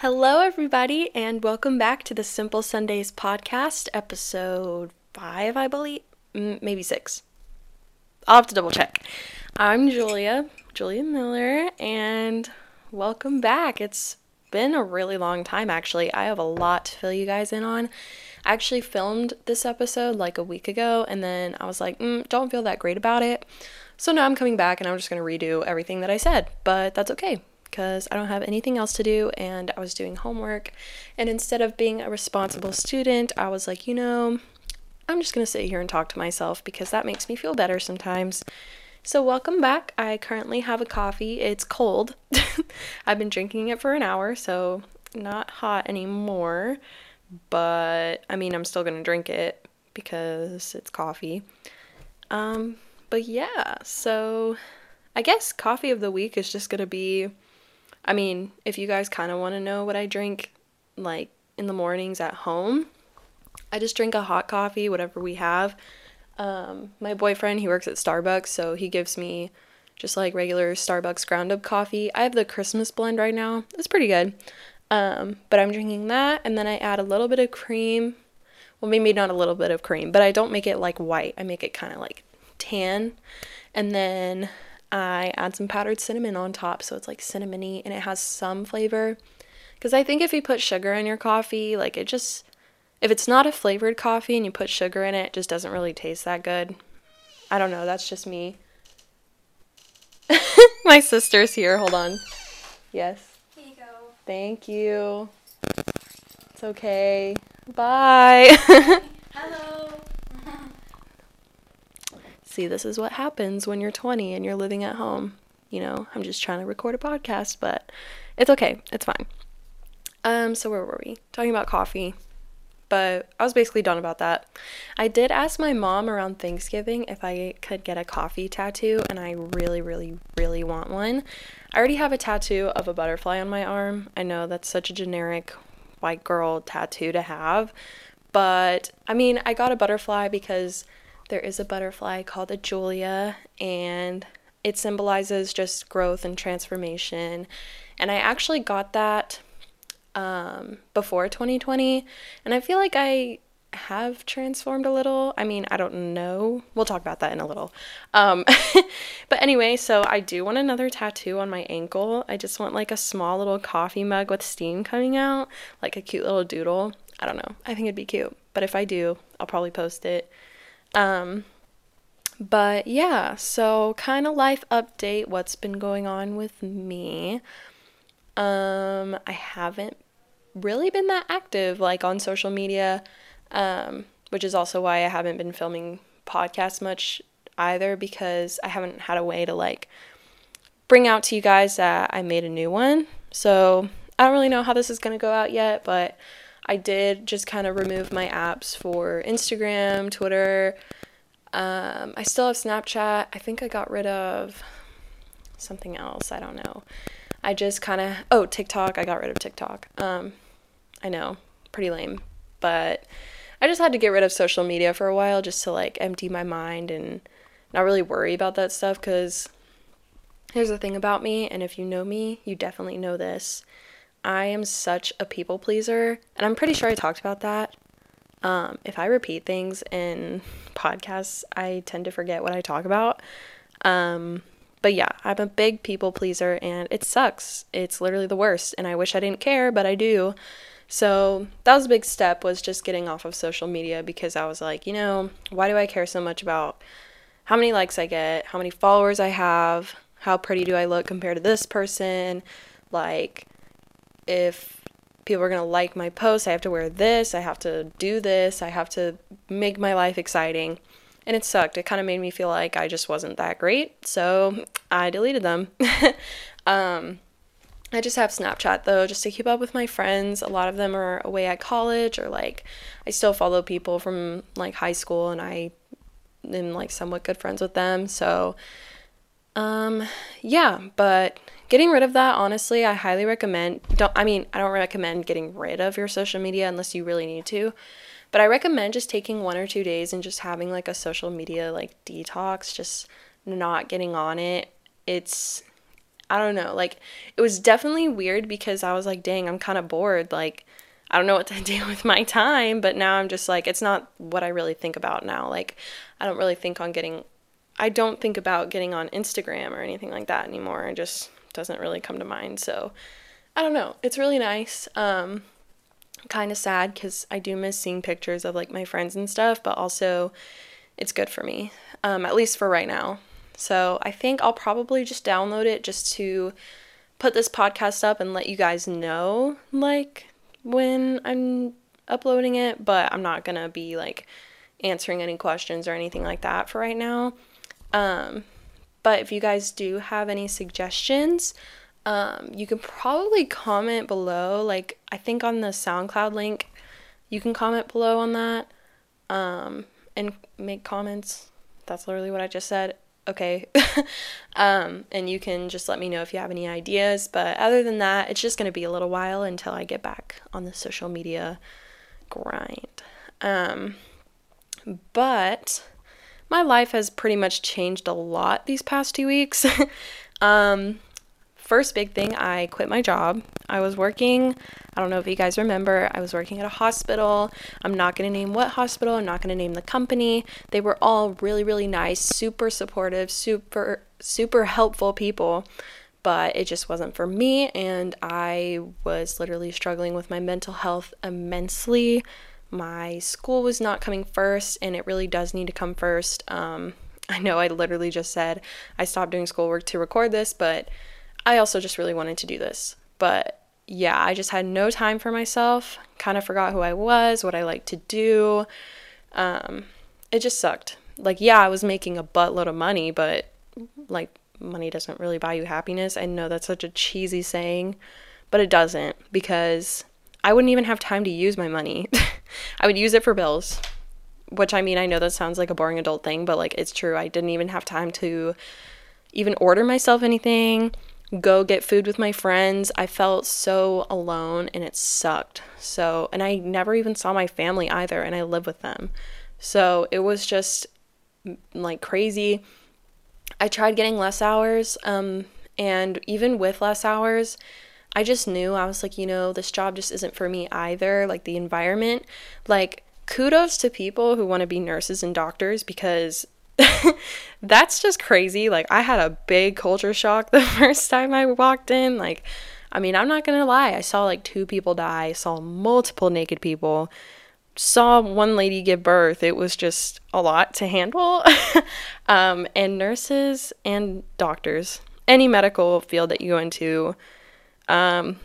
Hello, everybody, and welcome back to the Simple Sundays podcast, episode five, I believe, maybe six. I'll have to double check. I'm Julia, Julia Miller, and welcome back. It's been a really long time, actually. I have a lot to fill you guys in on. I actually filmed this episode like a week ago, and then I was like, mm, don't feel that great about it. So now I'm coming back and I'm just going to redo everything that I said, but that's okay because I don't have anything else to do and I was doing homework. And instead of being a responsible student, I was like, you know, I'm just going to sit here and talk to myself because that makes me feel better sometimes. So, welcome back. I currently have a coffee. It's cold. I've been drinking it for an hour, so not hot anymore. But I mean, I'm still going to drink it because it's coffee. Um, but yeah, so I guess coffee of the week is just going to be I mean, if you guys kind of want to know what I drink like in the mornings at home, I just drink a hot coffee, whatever we have. Um, my boyfriend, he works at Starbucks, so he gives me just like regular Starbucks ground up coffee. I have the Christmas blend right now. It's pretty good. Um, but I'm drinking that and then I add a little bit of cream. Well, maybe not a little bit of cream, but I don't make it like white. I make it kind of like tan. And then I add some powdered cinnamon on top so it's like cinnamony and it has some flavor. Because I think if you put sugar in your coffee, like it just, if it's not a flavored coffee and you put sugar in it, it just doesn't really taste that good. I don't know, that's just me. My sister's here, hold on. Yes. Here you go. Thank you. It's okay. Bye. Hello. See, this is what happens when you're 20 and you're living at home. You know, I'm just trying to record a podcast, but it's okay. It's fine. Um, so where were we? Talking about coffee. But I was basically done about that. I did ask my mom around Thanksgiving if I could get a coffee tattoo, and I really, really, really want one. I already have a tattoo of a butterfly on my arm. I know that's such a generic white girl tattoo to have, but I mean, I got a butterfly because there is a butterfly called a Julia, and it symbolizes just growth and transformation. And I actually got that um, before 2020, and I feel like I have transformed a little. I mean, I don't know. We'll talk about that in a little. Um, but anyway, so I do want another tattoo on my ankle. I just want like a small little coffee mug with steam coming out, like a cute little doodle. I don't know. I think it'd be cute. But if I do, I'll probably post it. Um, but yeah, so kind of life update what's been going on with me. Um, I haven't really been that active like on social media, um, which is also why I haven't been filming podcasts much either because I haven't had a way to like bring out to you guys that I made a new one. So I don't really know how this is going to go out yet, but I did just kind of remove my apps for Instagram, Twitter. Um, I still have Snapchat. I think I got rid of something else. I don't know. I just kind of oh TikTok. I got rid of TikTok. Um, I know, pretty lame, but I just had to get rid of social media for a while just to like empty my mind and not really worry about that stuff. Cause here's the thing about me, and if you know me, you definitely know this. I am such a people pleaser, and I'm pretty sure I talked about that. Um, if I repeat things in podcasts, I tend to forget what I talk about. Um, but yeah, I'm a big people pleaser, and it sucks. It's literally the worst, and I wish I didn't care, but I do. So that was a big step was just getting off of social media because I was like, you know, why do I care so much about how many likes I get, how many followers I have, how pretty do I look compared to this person? Like, if people are going to like my post, I have to wear this, I have to do this, I have to make my life exciting. And it sucked. It kind of made me feel like I just wasn't that great. So I deleted them. um, I just have Snapchat though, just to keep up with my friends. A lot of them are away at college, or like I still follow people from like high school, and I am like somewhat good friends with them. So, um, yeah, but getting rid of that honestly i highly recommend don't i mean i don't recommend getting rid of your social media unless you really need to but i recommend just taking one or two days and just having like a social media like detox just not getting on it it's I don't know. Like it was definitely weird because I was like, dang, I'm kind of bored. Like I don't know what to do with my time, but now I'm just like it's not what I really think about now. Like I don't really think on getting I don't think about getting on Instagram or anything like that anymore. It just doesn't really come to mind. So I don't know. It's really nice. Um kind of sad cuz I do miss seeing pictures of like my friends and stuff, but also it's good for me. Um at least for right now. So I think I'll probably just download it just to put this podcast up and let you guys know like when I'm uploading it, but I'm not gonna be like answering any questions or anything like that for right now. Um, but if you guys do have any suggestions, um, you can probably comment below. Like, I think on the SoundCloud link, you can comment below on that um, and make comments. That's literally what I just said okay. um, and you can just let me know if you have any ideas. But other than that, it's just going to be a little while until I get back on the social media grind. Um, but my life has pretty much changed a lot these past two weeks. um, first big thing, I quit my job. I was working, I don't know if you guys remember, I was working at a hospital. I'm not going to name what hospital, I'm not going to name the company. They were all really, really nice, super supportive, super, super helpful people. But it just wasn't for me, and I was literally struggling with my mental health immensely. My school was not coming first, and it really does need to come first. Um, I know I literally just said I stopped doing schoolwork to record this, but I also just really wanted to do this. But yeah, I just had no time for myself, kind of forgot who I was, what I like to do. Um, it just sucked. Like, yeah, I was making a buttload of money, but like, money doesn't really buy you happiness. I know that's such a cheesy saying, but it doesn't because I wouldn't even have time to use my money. I would use it for bills, which I mean, I know that sounds like a boring adult thing, but like, it's true. I didn't even have time to even order myself anything go get food with my friends. I felt so alone and it sucked. So, and I never even saw my family either, and I live with them. So it was just like crazy. I tried getting less hours, um, and even with less hours, I just knew I was like, you know, this job just isn't for me either. Like the environment, like kudos to people who want to be nurses and doctors because that's just crazy. Like, I had a big culture shock the first time I walked in. Like, I mean, I'm not gonna lie, I saw like two people die, saw multiple naked people, saw one lady give birth. It was just a lot to handle. um, and nurses and doctors, any medical field that you go into, um,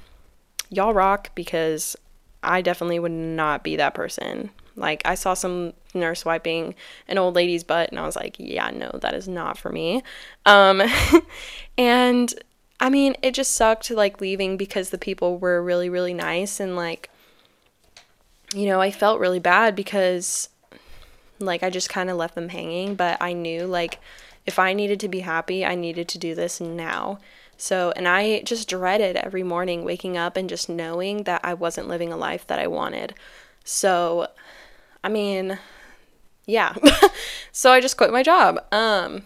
y'all rock because I definitely would not be that person. Like I saw some nurse wiping an old lady's butt and I was like, yeah, no, that is not for me. Um and I mean, it just sucked like leaving because the people were really really nice and like you know, I felt really bad because like I just kind of left them hanging, but I knew like if I needed to be happy, I needed to do this now. So, and I just dreaded every morning waking up and just knowing that I wasn't living a life that I wanted. So, I mean, yeah. so I just quit my job. Um,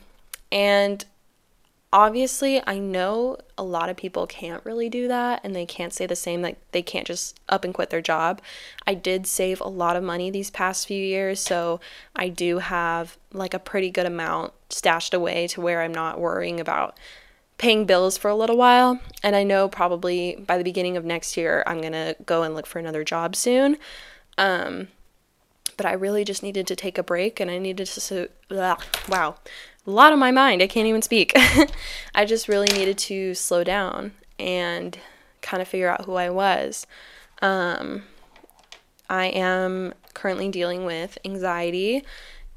and obviously, I know a lot of people can't really do that and they can't say the same, like, they can't just up and quit their job. I did save a lot of money these past few years, so I do have like a pretty good amount stashed away to where I'm not worrying about paying bills for a little while. And I know probably by the beginning of next year, I'm gonna go and look for another job soon. Um, but I really just needed to take a break and I needed to, so, wow, a lot on my mind. I can't even speak. I just really needed to slow down and kind of figure out who I was. Um, I am currently dealing with anxiety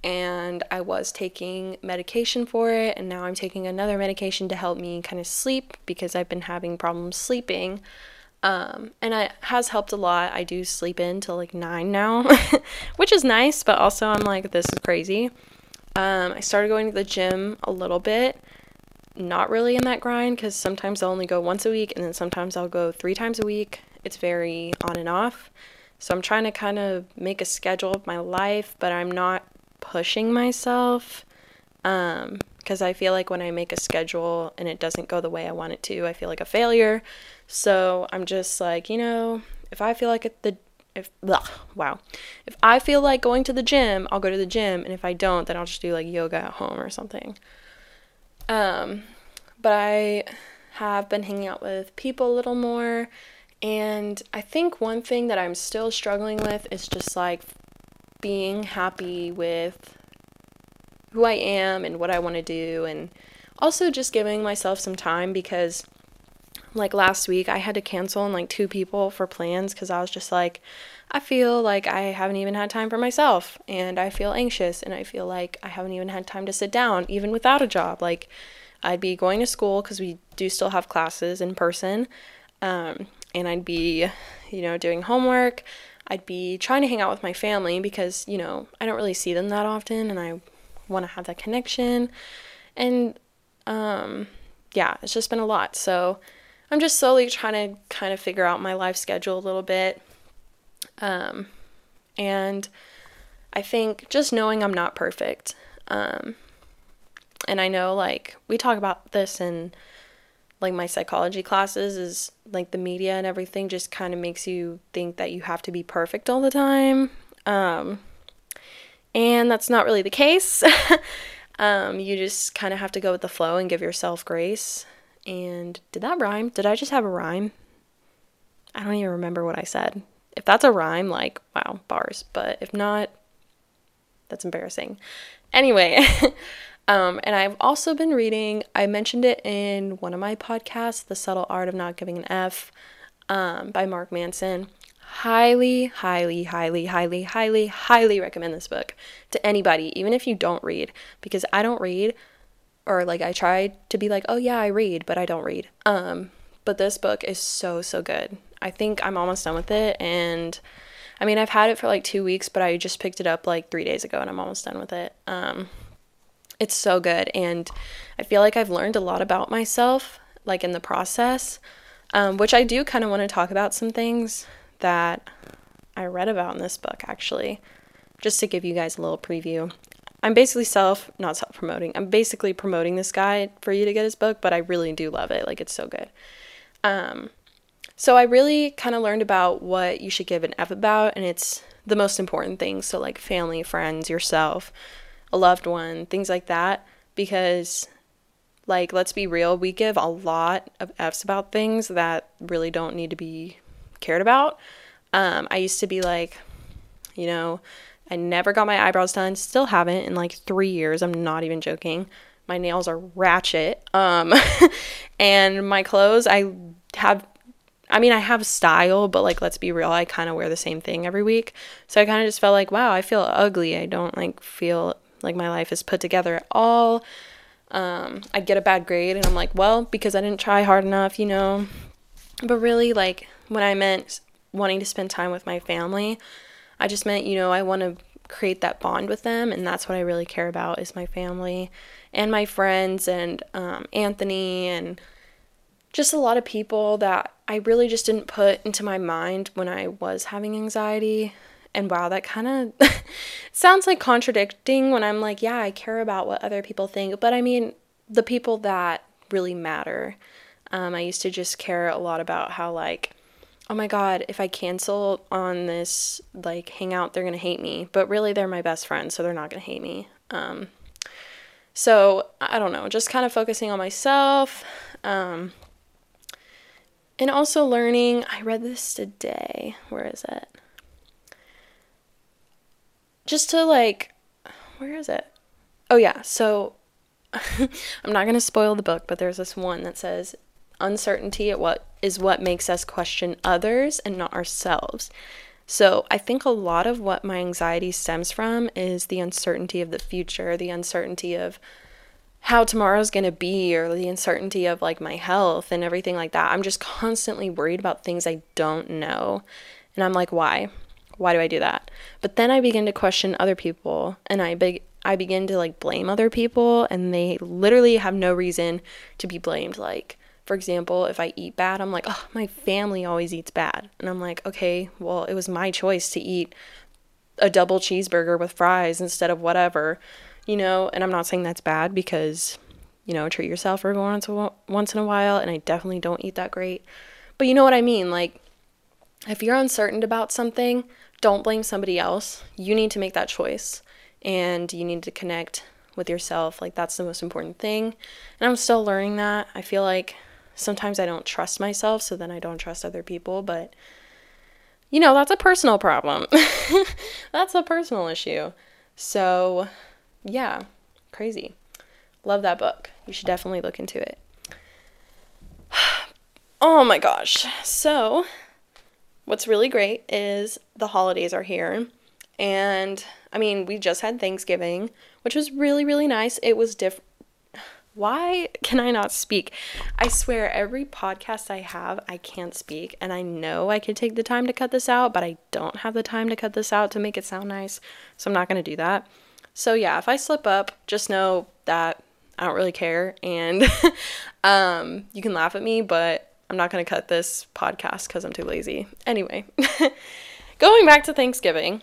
and I was taking medication for it, and now I'm taking another medication to help me kind of sleep because I've been having problems sleeping. Um, and it has helped a lot. I do sleep in till like nine now, which is nice, but also I'm like, this is crazy. Um, I started going to the gym a little bit, not really in that grind because sometimes I'll only go once a week and then sometimes I'll go three times a week. It's very on and off. So I'm trying to kind of make a schedule of my life, but I'm not pushing myself. Um, because I feel like when I make a schedule and it doesn't go the way I want it to, I feel like a failure. So I'm just like, you know, if I feel like the if blah, wow, if I feel like going to the gym, I'll go to the gym, and if I don't, then I'll just do like yoga at home or something. Um, but I have been hanging out with people a little more, and I think one thing that I'm still struggling with is just like being happy with who I am and what I want to do, and also just giving myself some time because, like last week, I had to cancel on like two people for plans because I was just like, I feel like I haven't even had time for myself, and I feel anxious, and I feel like I haven't even had time to sit down, even without a job. Like, I'd be going to school because we do still have classes in person, um, and I'd be, you know, doing homework. I'd be trying to hang out with my family because, you know, I don't really see them that often and I want to have that connection. And um, yeah, it's just been a lot. So I'm just slowly trying to kind of figure out my life schedule a little bit. Um, and I think just knowing I'm not perfect. Um, and I know like we talk about this in like my psychology classes is like the media and everything just kind of makes you think that you have to be perfect all the time. Um, and that's not really the case. um, you just kind of have to go with the flow and give yourself grace. And did that rhyme? Did I just have a rhyme? I don't even remember what I said. If that's a rhyme, like, wow, bars. But if not, that's embarrassing. Anyway, um, and I've also been reading, I mentioned it in one of my podcasts, The Subtle Art of Not Giving an F um, by Mark Manson highly, highly, highly, highly, highly, highly recommend this book to anybody, even if you don't read, because I don't read, or like I try to be like, oh yeah, I read, but I don't read. Um, but this book is so, so good. I think I'm almost done with it, and I mean, I've had it for like two weeks, but I just picked it up like three days ago, and I'm almost done with it. Um, it's so good, and I feel like I've learned a lot about myself, like in the process, um, which I do kind of want to talk about some things that I read about in this book, actually, just to give you guys a little preview. I'm basically self, not self promoting, I'm basically promoting this guy for you to get his book, but I really do love it. Like, it's so good. Um, so I really kind of learned about what you should give an F about, and it's the most important things. So, like family, friends, yourself, a loved one, things like that. Because, like, let's be real, we give a lot of F's about things that really don't need to be cared about. Um, I used to be like, you know, I never got my eyebrows done, still haven't in like three years. I'm not even joking. My nails are ratchet. Um, and my clothes, I have, I mean, I have style, but like, let's be real, I kind of wear the same thing every week. So I kind of just felt like, wow, I feel ugly. I don't like feel like my life is put together at all. Um, I get a bad grade and I'm like, well, because I didn't try hard enough, you know. But really, like, when I meant wanting to spend time with my family, I just meant, you know, I want to create that bond with them, and that's what I really care about is my family and my friends and um, Anthony and just a lot of people that I really just didn't put into my mind when I was having anxiety. And wow, that kind of sounds like contradicting when I'm like, yeah, I care about what other people think, but I mean, the people that really matter. Um, I used to just care a lot about how, like, oh my god, if I cancel on this like hangout, they're gonna hate me. But really, they're my best friends, so they're not gonna hate me. Um, so I don't know, just kind of focusing on myself. Um, and also learning, I read this today. Where is it? Just to like, where is it? Oh, yeah. So I'm not going to spoil the book, but there's this one that says uncertainty at what is what makes us question others and not ourselves. So, I think a lot of what my anxiety stems from is the uncertainty of the future, the uncertainty of how tomorrow's going to be, or the uncertainty of like my health and everything like that. I'm just constantly worried about things I don't know. And I'm like, why? Why do I do that? But then I begin to question other people and I beg I begin to like blame other people and they literally have no reason to be blamed like for example, if I eat bad, I'm like, oh, my family always eats bad. And I'm like, okay, well, it was my choice to eat a double cheeseburger with fries instead of whatever. you know, and I'm not saying that's bad because, you know, treat yourself every once, once in a while, and I definitely don't eat that great. But you know what I mean? Like, if you're uncertain about something, don't blame somebody else. You need to make that choice and you need to connect with yourself. Like, that's the most important thing. And I'm still learning that. I feel like sometimes I don't trust myself, so then I don't trust other people, but you know, that's a personal problem. that's a personal issue. So, yeah, crazy. Love that book. You should definitely look into it. oh my gosh. So, what's really great is the holidays are here. And I mean, we just had Thanksgiving, which was really, really nice. It was different. Why can I not speak? I swear, every podcast I have, I can't speak. And I know I could take the time to cut this out, but I don't have the time to cut this out to make it sound nice. So I'm not going to do that. So yeah, if I slip up, just know that I don't really care. And um, you can laugh at me, but I'm not going to cut this podcast because I'm too lazy. Anyway, going back to Thanksgiving,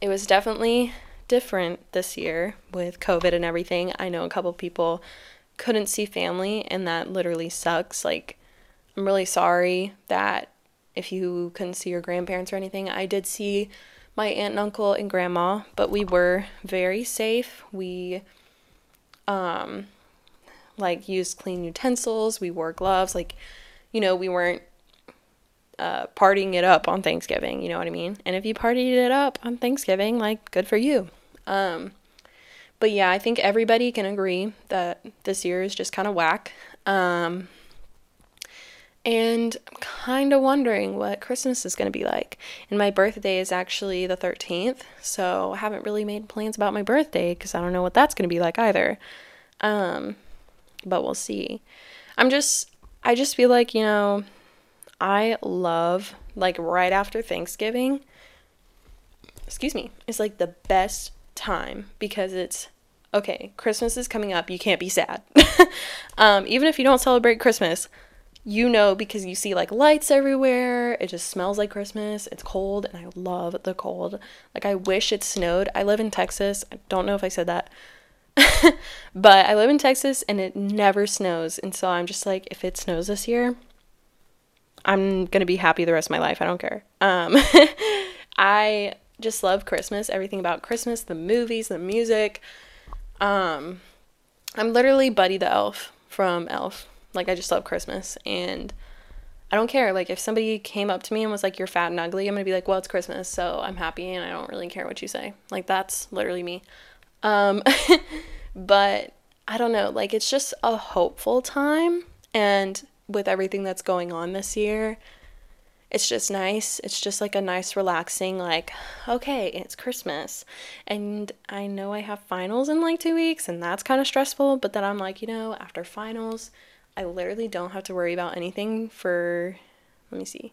it was definitely different this year with COVID and everything. I know a couple people couldn't see family, and that literally sucks. Like, I'm really sorry that if you couldn't see your grandparents or anything, I did see my aunt and uncle and grandma, but we were very safe. We um like used clean utensils, we wore gloves, like you know, we weren't uh, partying it up on Thanksgiving, you know what I mean? And if you partied it up on Thanksgiving, like, good for you. Um, but yeah, I think everybody can agree that this year is just kind of whack. Um, and I'm kind of wondering what Christmas is going to be like. And my birthday is actually the 13th, so I haven't really made plans about my birthday because I don't know what that's going to be like either. Um, but we'll see. I'm just, I just feel like, you know, I love like right after Thanksgiving. Excuse me. It's like the best time because it's okay, Christmas is coming up, you can't be sad. um, even if you don't celebrate Christmas, you know because you see like lights everywhere. It just smells like Christmas. It's cold and I love the cold. Like I wish it snowed. I live in Texas. I don't know if I said that. but I live in Texas and it never snows. And so I'm just like if it snows this year, I'm going to be happy the rest of my life. I don't care. Um I just love Christmas, everything about Christmas, the movies, the music. Um, I'm literally Buddy the Elf from Elf. Like I just love Christmas and I don't care. Like if somebody came up to me and was like, "You're fat and ugly," I'm gonna be like, "Well, it's Christmas, so I'm happy and I don't really care what you say." Like that's literally me. Um, but I don't know. Like it's just a hopeful time, and with everything that's going on this year, it's just nice. It's just like a nice, relaxing, like, okay, it's Christmas. And I know I have finals in like two weeks, and that's kind of stressful. But then I'm like, you know, after finals, I literally don't have to worry about anything for, let me see.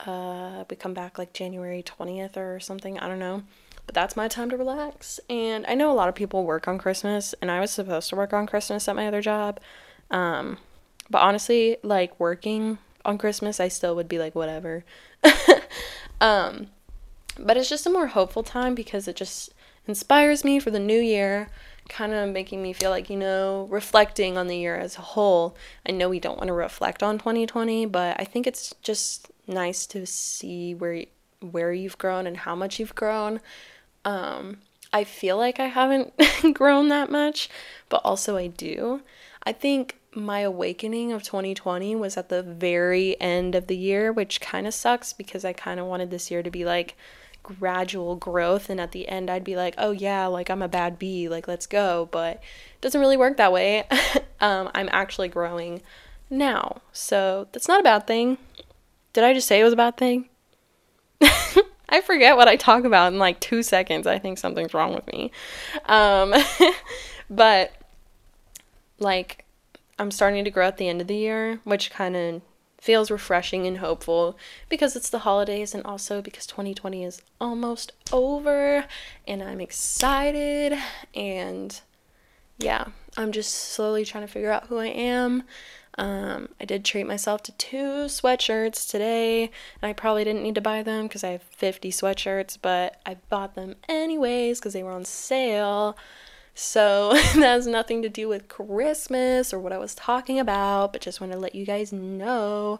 Uh, we come back like January 20th or something. I don't know. But that's my time to relax. And I know a lot of people work on Christmas, and I was supposed to work on Christmas at my other job. Um, but honestly, like working on Christmas, I still would be like, whatever. um, but it's just a more hopeful time because it just inspires me for the new year, kind of making me feel like, you know, reflecting on the year as a whole. I know we don't want to reflect on 2020, but I think it's just nice to see where where you've grown and how much you've grown. Um, I feel like I haven't grown that much, but also I do. I think my awakening of 2020 was at the very end of the year, which kind of sucks because I kind of wanted this year to be like gradual growth and at the end I'd be like, "Oh yeah, like I'm a bad bee, like let's go." But it doesn't really work that way. um, I'm actually growing now. So, that's not a bad thing. Did I just say it was a bad thing? I forget what I talk about in like 2 seconds. I think something's wrong with me. Um, but like I'm starting to grow at the end of the year, which kind of feels refreshing and hopeful because it's the holidays and also because 2020 is almost over and I'm excited and yeah, I'm just slowly trying to figure out who I am. Um, I did treat myself to two sweatshirts today, and I probably didn't need to buy them because I have 50 sweatshirts, but I bought them anyways because they were on sale. So that has nothing to do with Christmas or what I was talking about, but just want to let you guys know.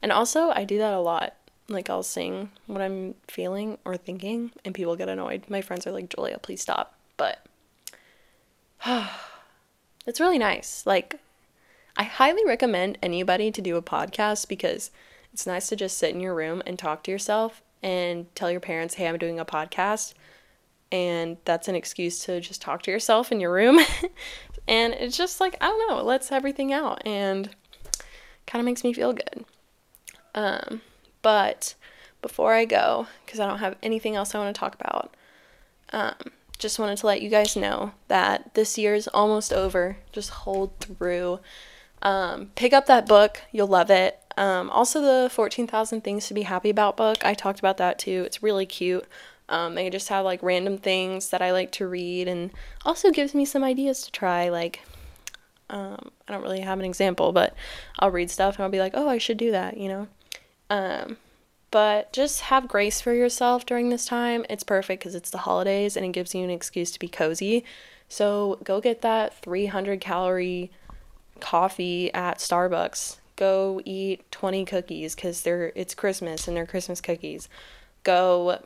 And also, I do that a lot. Like, I'll sing what I'm feeling or thinking, and people get annoyed. My friends are like, Julia, please stop. But it's really nice. Like, I highly recommend anybody to do a podcast because it's nice to just sit in your room and talk to yourself and tell your parents, hey, I'm doing a podcast. And that's an excuse to just talk to yourself in your room. and it's just like, I don't know, it lets everything out and kind of makes me feel good. Um, but before I go, because I don't have anything else I want to talk about, um, just wanted to let you guys know that this year is almost over. Just hold through. Um, pick up that book, you'll love it. Um, also, the 14,000 Things to Be Happy About book, I talked about that too. It's really cute. Um, they just have like random things that I like to read and also gives me some ideas to try. Like, um, I don't really have an example, but I'll read stuff and I'll be like, oh, I should do that, you know? Um, but just have grace for yourself during this time. It's perfect because it's the holidays and it gives you an excuse to be cozy. So go get that 300 calorie coffee at Starbucks. Go eat 20 cookies because they're it's Christmas and they're Christmas cookies. Go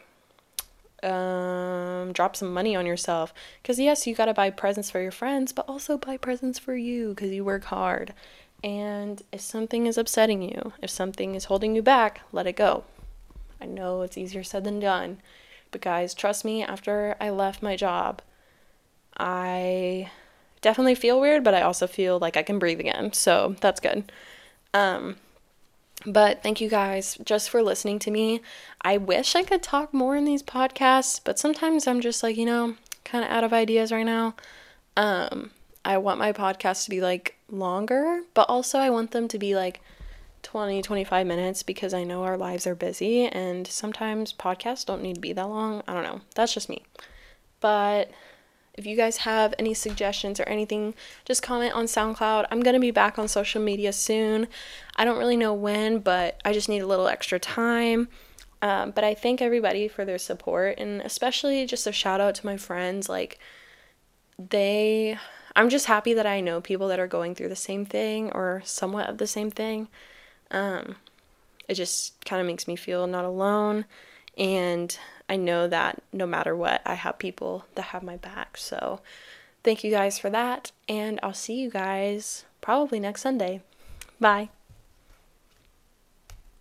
um, drop some money on yourself because yes, you gotta buy presents for your friends, but also buy presents for you because you work hard. And if something is upsetting you, if something is holding you back, let it go. I know it's easier said than done, but guys, trust me, after I left my job, I definitely feel weird, but I also feel like I can breathe again. So that's good. Um, but thank you guys just for listening to me. I wish I could talk more in these podcasts, but sometimes I'm just like, you know, kind of out of ideas right now. Um, I want my podcasts to be like longer, but also I want them to be like 20, 25 minutes because I know our lives are busy and sometimes podcasts don't need to be that long. I don't know. That's just me. But if you guys have any suggestions or anything, just comment on SoundCloud. I'm going to be back on social media soon. I don't really know when, but I just need a little extra time. Um, but I thank everybody for their support and especially just a shout out to my friends. Like, they, I'm just happy that I know people that are going through the same thing or somewhat of the same thing. Um, it just kind of makes me feel not alone. And I know that no matter what, I have people that have my back. So thank you guys for that. And I'll see you guys probably next Sunday. Bye.